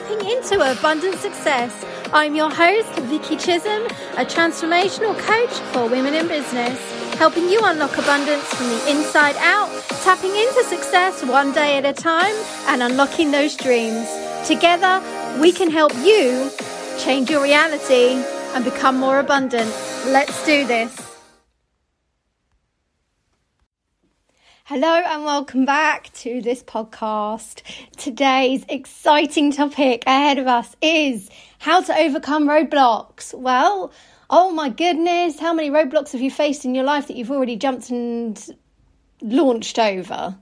tapping into abundant success. I'm your host, Vicky Chisholm, a transformational coach for women in business, helping you unlock abundance from the inside out, tapping into success one day at a time, and unlocking those dreams. Together, we can help you change your reality and become more abundant. Let's do this. Hello and welcome back to this podcast. Today's exciting topic ahead of us is how to overcome roadblocks. Well, oh my goodness, how many roadblocks have you faced in your life that you've already jumped and launched over?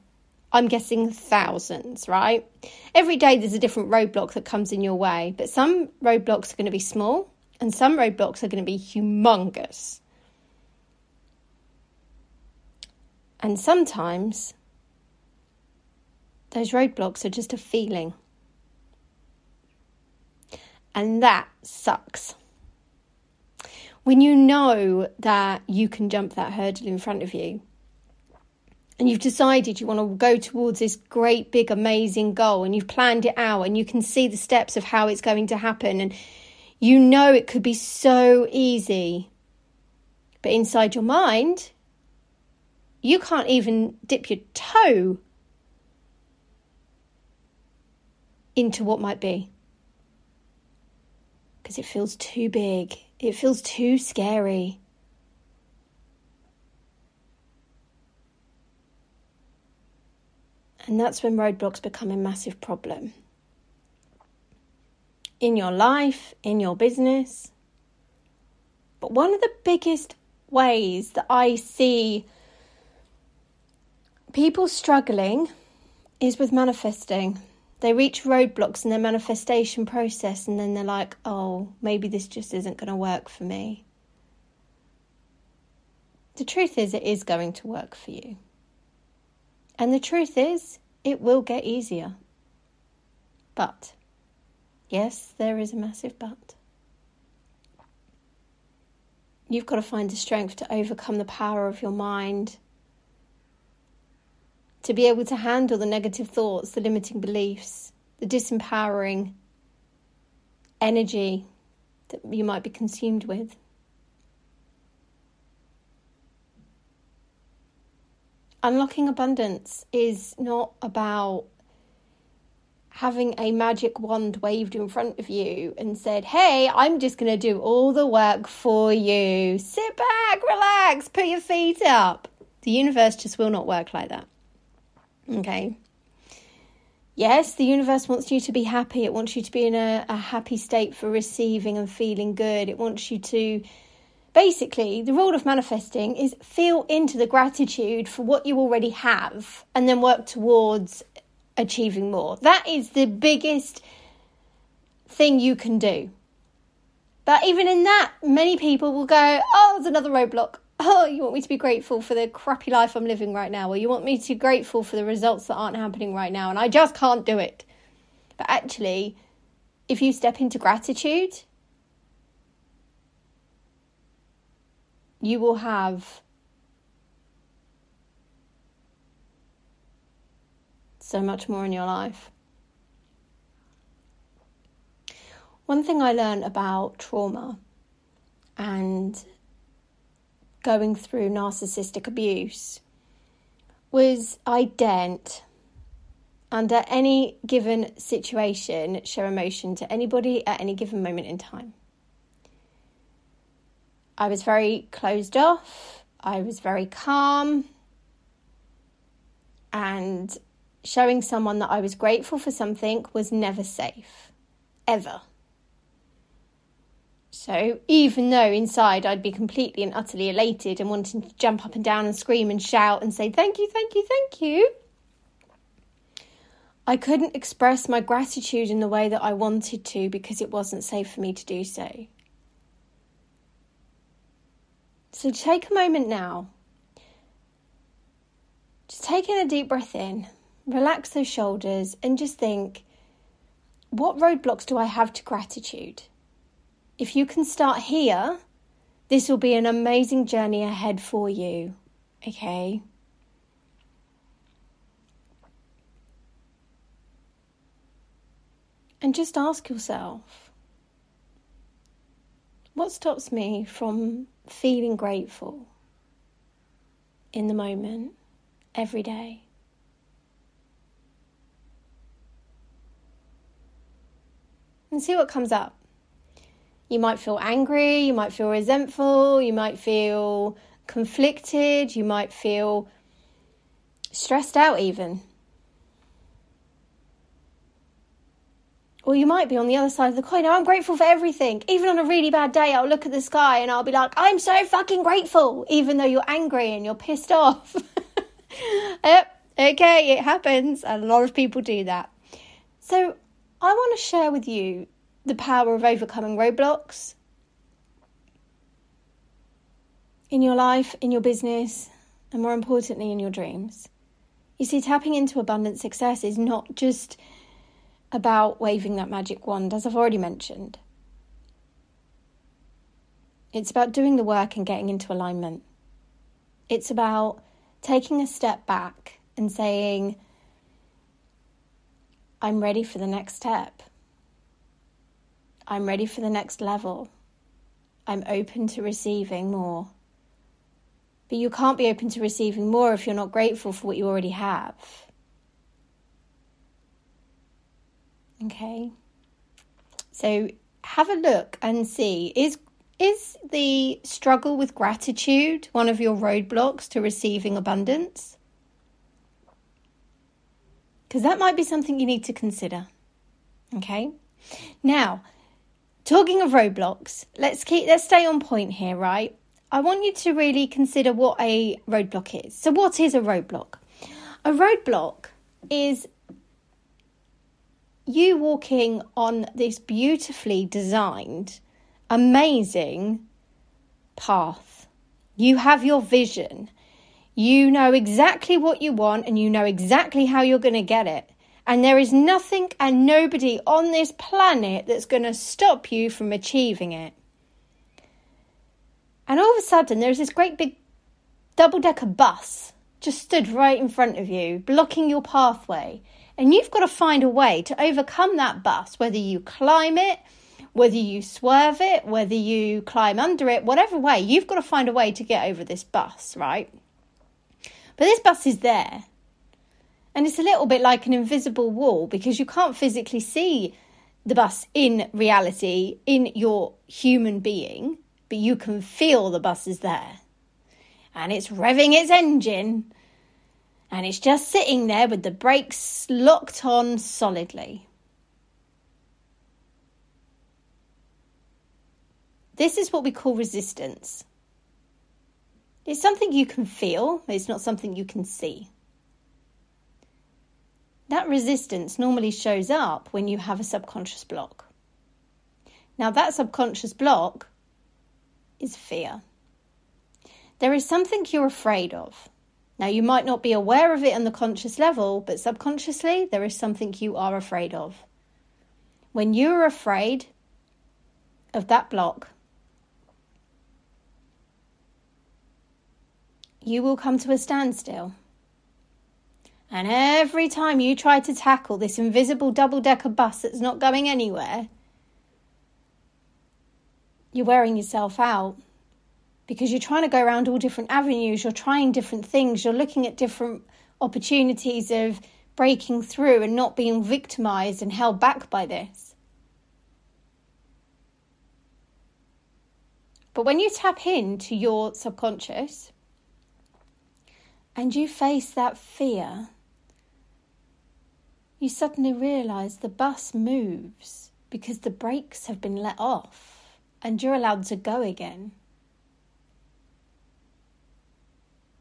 I'm guessing thousands, right? Every day there's a different roadblock that comes in your way, but some roadblocks are going to be small and some roadblocks are going to be humongous. And sometimes those roadblocks are just a feeling. And that sucks. When you know that you can jump that hurdle in front of you, and you've decided you want to go towards this great, big, amazing goal, and you've planned it out, and you can see the steps of how it's going to happen, and you know it could be so easy. But inside your mind, you can't even dip your toe into what might be because it feels too big, it feels too scary. And that's when roadblocks become a massive problem. In your life, in your business. But one of the biggest ways that I see people struggling is with manifesting. They reach roadblocks in their manifestation process and then they're like, oh, maybe this just isn't going to work for me. The truth is, it is going to work for you. And the truth is, it will get easier. But, yes, there is a massive but. You've got to find the strength to overcome the power of your mind to be able to handle the negative thoughts, the limiting beliefs, the disempowering energy that you might be consumed with. Unlocking abundance is not about having a magic wand waved in front of you and said, Hey, I'm just going to do all the work for you. Sit back, relax, put your feet up. The universe just will not work like that. Okay. Yes, the universe wants you to be happy. It wants you to be in a, a happy state for receiving and feeling good. It wants you to basically, the rule of manifesting is feel into the gratitude for what you already have and then work towards achieving more. That is the biggest thing you can do. But even in that, many people will go, Oh, there's another roadblock oh, you want me to be grateful for the crappy life I'm living right now, or you want me to be grateful for the results that aren't happening right now, and I just can't do it. But actually, if you step into gratitude, you will have so much more in your life. One thing I learned about trauma and going through narcissistic abuse was I daren't, under any given situation, show emotion to anybody at any given moment in time. I was very closed off, I was very calm, and showing someone that I was grateful for something was never safe, ever. So, even though inside I'd be completely and utterly elated and wanting to jump up and down and scream and shout and say, Thank you, thank you, thank you, I couldn't express my gratitude in the way that I wanted to because it wasn't safe for me to do so. So, take a moment now. Just take in a deep breath in, relax those shoulders, and just think what roadblocks do I have to gratitude? If you can start here, this will be an amazing journey ahead for you. Okay. And just ask yourself what stops me from feeling grateful in the moment every day? And see what comes up. You might feel angry, you might feel resentful, you might feel conflicted, you might feel stressed out, even. Or you might be on the other side of the coin. I'm grateful for everything. Even on a really bad day, I'll look at the sky and I'll be like, I'm so fucking grateful, even though you're angry and you're pissed off. yep, okay, it happens. A lot of people do that. So I want to share with you the power of overcoming roadblocks in your life, in your business, and more importantly, in your dreams. You see, tapping into abundant success is not just about waving that magic wand, as I've already mentioned. It's about doing the work and getting into alignment. It's about taking a step back and saying, I'm ready for the next step. I'm ready for the next level. I'm open to receiving more. But you can't be open to receiving more if you're not grateful for what you already have. Okay. So have a look and see is is the struggle with gratitude one of your roadblocks to receiving abundance? Because that might be something you need to consider. Okay? Now, talking of roadblocks, let's keep let's stay on point here, right? I want you to really consider what a roadblock is. So, what is a roadblock? A roadblock is you walking on this beautifully designed, amazing path. You have your vision. You know exactly what you want and you know exactly how you're going to get it. And there is nothing and nobody on this planet that's going to stop you from achieving it. And all of a sudden, there's this great big double decker bus just stood right in front of you, blocking your pathway. And you've got to find a way to overcome that bus, whether you climb it, whether you swerve it, whether you climb under it, whatever way, you've got to find a way to get over this bus, right? But this bus is there. And it's a little bit like an invisible wall because you can't physically see the bus in reality, in your human being but you can feel the bus is there. And it's revving its engine, and it's just sitting there with the brakes locked on solidly. This is what we call resistance. It's something you can feel, it's not something you can see. That resistance normally shows up when you have a subconscious block. Now, that subconscious block is fear. There is something you're afraid of. Now, you might not be aware of it on the conscious level, but subconsciously, there is something you are afraid of. When you are afraid of that block, you will come to a standstill. And every time you try to tackle this invisible double decker bus that's not going anywhere, you're wearing yourself out because you're trying to go around all different avenues, you're trying different things, you're looking at different opportunities of breaking through and not being victimized and held back by this. But when you tap into your subconscious and you face that fear, you suddenly realize the bus moves because the brakes have been let off and you're allowed to go again.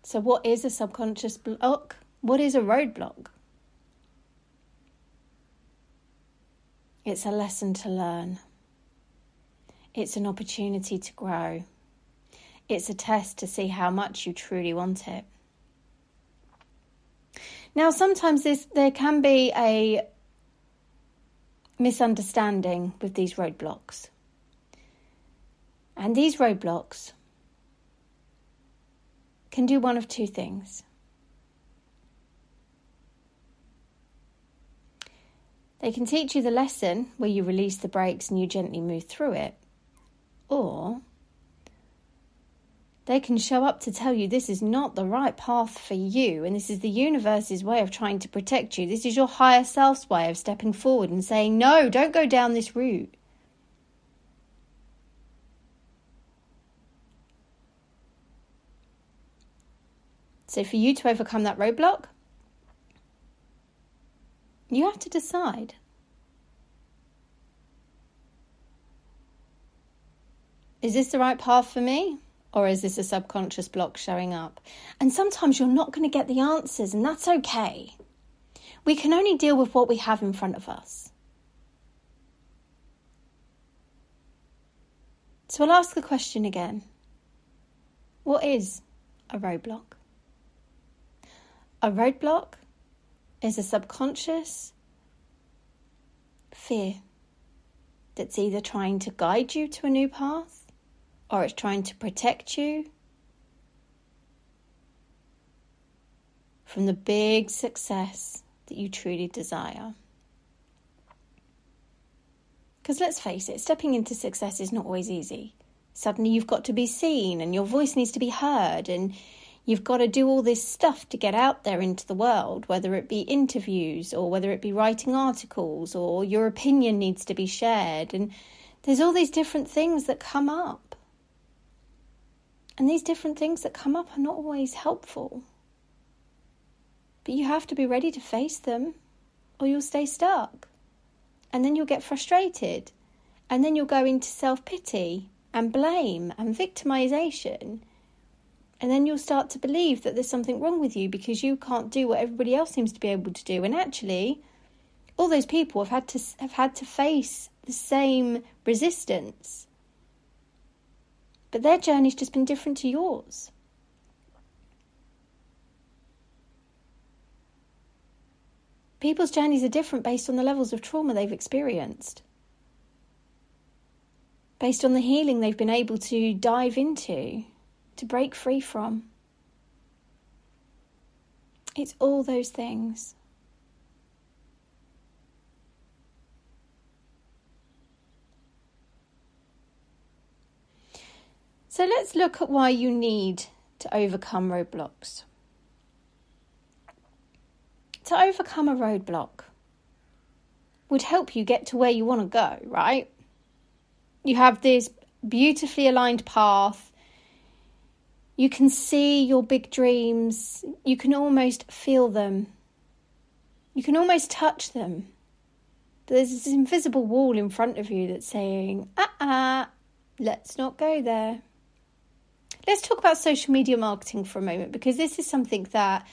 So, what is a subconscious block? What is a roadblock? It's a lesson to learn. It's an opportunity to grow. It's a test to see how much you truly want it. Now, sometimes there can be a misunderstanding with these roadblocks. And these roadblocks can do one of two things. They can teach you the lesson where you release the brakes and you gently move through it. Or they can show up to tell you this is not the right path for you and this is the universe's way of trying to protect you. This is your higher self's way of stepping forward and saying, no, don't go down this route. So, for you to overcome that roadblock, you have to decide. Is this the right path for me? Or is this a subconscious block showing up? And sometimes you're not going to get the answers, and that's okay. We can only deal with what we have in front of us. So I'll ask the question again What is a roadblock? A roadblock is a subconscious fear that's either trying to guide you to a new path or it's trying to protect you from the big success that you truly desire. Because let's face it, stepping into success is not always easy. Suddenly you've got to be seen and your voice needs to be heard and you've got to do all this stuff to get out there into the world, whether it be interviews or whether it be writing articles or your opinion needs to be shared. And there's all these different things that come up. And these different things that come up are not always helpful. But you have to be ready to face them or you'll stay stuck. And then you'll get frustrated. And then you'll go into self pity and blame and victimization. And then you'll start to believe that there's something wrong with you because you can't do what everybody else seems to be able to do. And actually, all those people have had to have had to face the same resistance but their journey's just been different to yours. People's journeys are different based on the levels of trauma they've experienced, based on the healing they've been able to dive into, to break free from. It's all those things. So let's look at why you need to overcome roadblocks. To overcome a roadblock would help you get to where you want to go, right? You have this beautifully aligned path. You can see your big dreams. You can almost feel them. You can almost touch them. There's this invisible wall in front of you that's saying, ah, ah, let's not go there. Let's talk about social media marketing for a moment because this is something that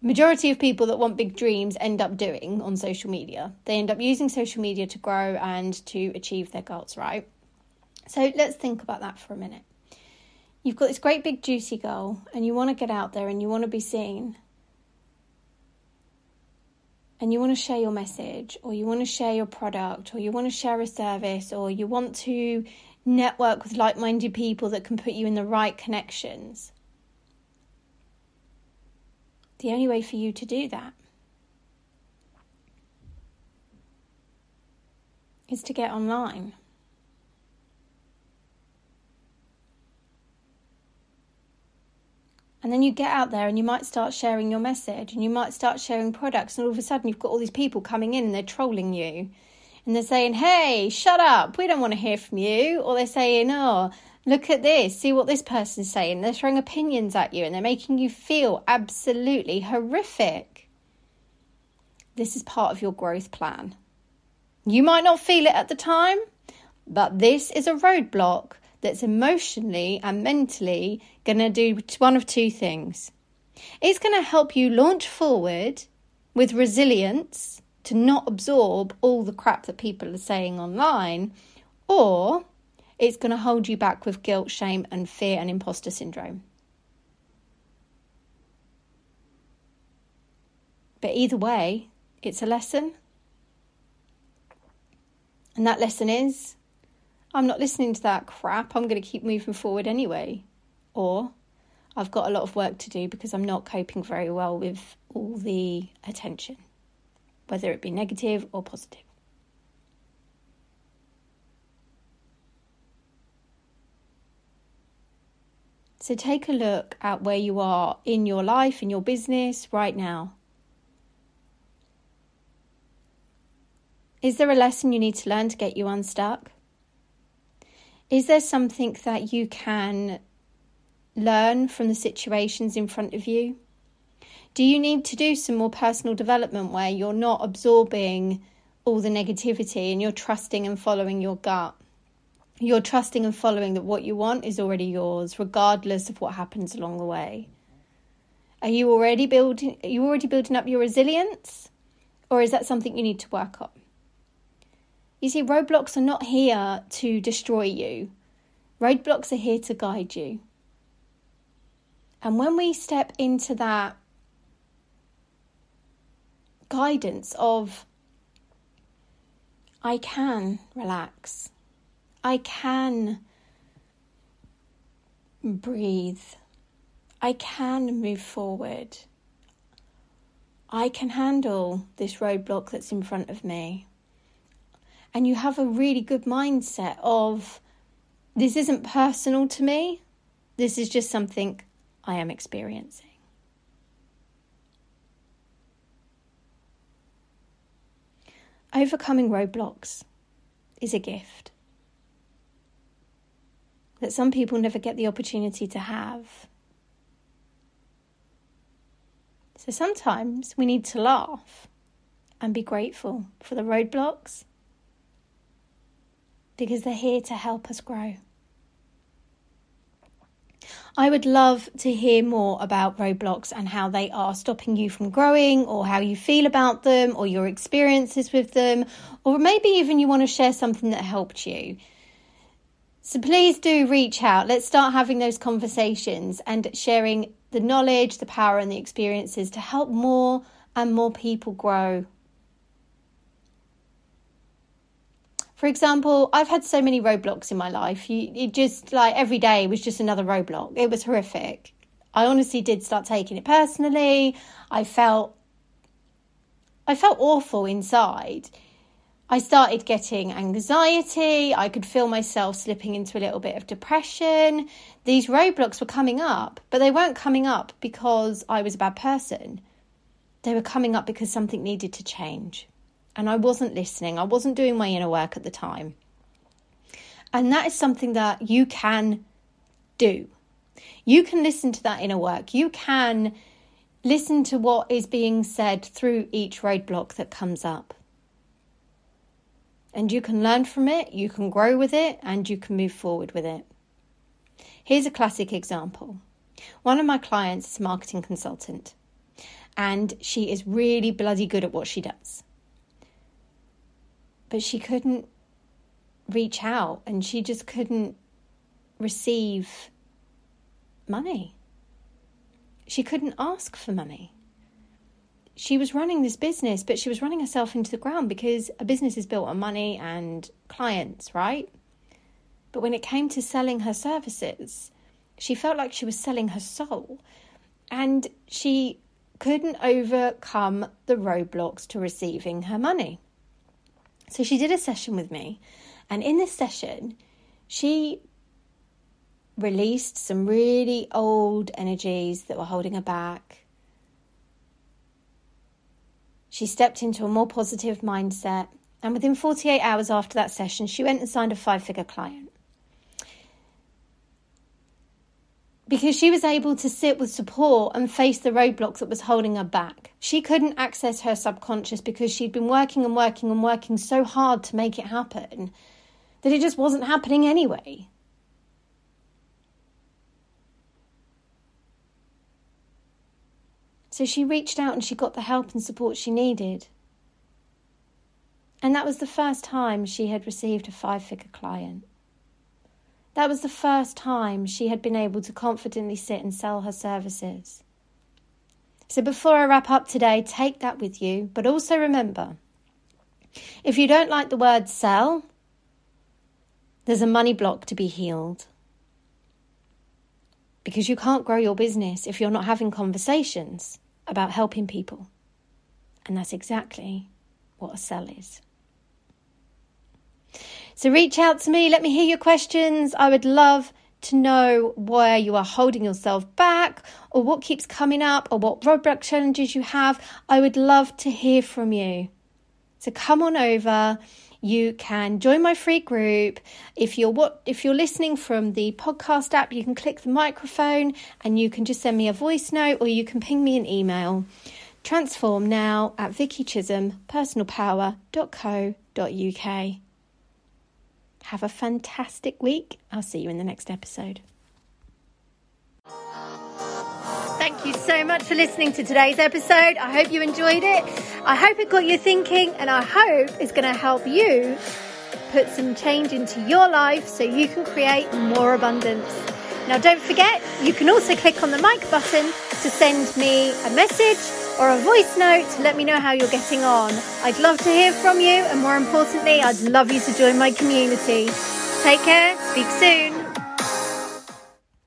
majority of people that want big dreams end up doing on social media. They end up using social media to grow and to achieve their goals, right? So let's think about that for a minute. You've got this great big juicy goal and you want to get out there and you want to be seen. And you want to share your message, or you want to share your product, or you want to share a service, or you want to network with like minded people that can put you in the right connections. The only way for you to do that is to get online. And then you get out there and you might start sharing your message and you might start sharing products, and all of a sudden you've got all these people coming in and they're trolling you and they're saying, hey, shut up, we don't want to hear from you. Or they're saying, oh, look at this, see what this person's saying. They're throwing opinions at you and they're making you feel absolutely horrific. This is part of your growth plan. You might not feel it at the time, but this is a roadblock that's emotionally and mentally going to do one of two things. It's going to help you launch forward with resilience to not absorb all the crap that people are saying online, or it's going to hold you back with guilt, shame, and fear and imposter syndrome. But either way, it's a lesson. And that lesson is I'm not listening to that crap. I'm going to keep moving forward anyway. Or I've got a lot of work to do because I'm not coping very well with all the attention whether it be negative or positive. So take a look at where you are in your life, in your business right now. Is there a lesson you need to learn to get you unstuck? Is there something that you can learn from the situations in front of you? Do you need to do some more personal development where you're not absorbing all the negativity and you're trusting and following your gut? You're trusting and following that what you want is already yours, regardless of what happens along the way. Are you already building are you already building up your resilience? Or is that something you need to work on? You see, roadblocks are not here to destroy you. Roadblocks are here to guide you. And when we step into that guidance of, I can relax, I can breathe. I can move forward. I can handle this roadblock that's in front of me. And you have a really good mindset of this isn't personal to me, this is just something I am experiencing. Overcoming roadblocks is a gift that some people never get the opportunity to have. So sometimes we need to laugh and be grateful for the roadblocks because they're here to help us grow. I would love to hear more about roadblocks and how they are stopping you from growing, or how you feel about them, or your experiences with them, or maybe even you want to share something that helped you. So please do reach out. Let's start having those conversations and sharing the knowledge, the power, and the experiences to help more and more people grow. For example, I've had so many roadblocks in my life. You, it just like every day was just another roadblock. It was horrific. I honestly did start taking it personally. I felt I felt awful inside I started getting anxiety. I could feel myself slipping into a little bit of depression. These roadblocks were coming up, but they weren't coming up because I was a bad person. They were coming up because something needed to change. And I wasn't listening. I wasn't doing my inner work at the time. And that is something that you can do. You can listen to that inner work. You can listen to what is being said through each roadblock that comes up and you can learn from it, you can grow with it, and you can move forward with it. Here's a classic example. One of my clients is a marketing consultant, and she is really bloody good at what she does. But she couldn't reach out and she just couldn't receive money. She couldn't ask for money she was running this business, but she was running herself into the ground because a business is built on money and clients, right? But when it came to selling her services, she felt like she was selling her soul. And she couldn't overcome the roadblocks to receiving her money. So she did a session with me. And in this session, she released some really old energies that were holding her back she stepped into a more positive mindset, and within 48 hours after that session, she went and signed a five figure client. Because she was able to sit with support and face the roadblocks that was holding her back. She couldn't access her subconscious because she'd been working and working and working so hard to make it happen that it just wasn't happening anyway. So she reached out and she got the help and support she needed. And that was the first time she had received a five figure client. That was the first time she had been able to confidently sit and sell her services. So before I wrap up today, take that with you, but also remember if you don't like the word sell, there's a money block to be healed. Because you can't grow your business if you're not having conversations about helping people. And that's exactly what a sell is. So reach out to me, let me hear your questions. I would love to know where you are holding yourself back or what keeps coming up or what roadblock challenges you have. I would love to hear from you. So come on over. You can join my free group. If you're what if you're listening from the podcast app, you can click the microphone and you can just send me a voice note or you can ping me an email. Transform now at Vicky Chisholm, personalpower.co.uk. Have a fantastic week. I'll see you in the next episode. Thank you so much for listening to today's episode. I hope you enjoyed it. I hope it got you thinking, and I hope it's going to help you put some change into your life so you can create more abundance. Now, don't forget, you can also click on the mic button to send me a message or a voice note let me know how you're getting on. I'd love to hear from you, and more importantly, I'd love you to join my community. Take care, speak soon.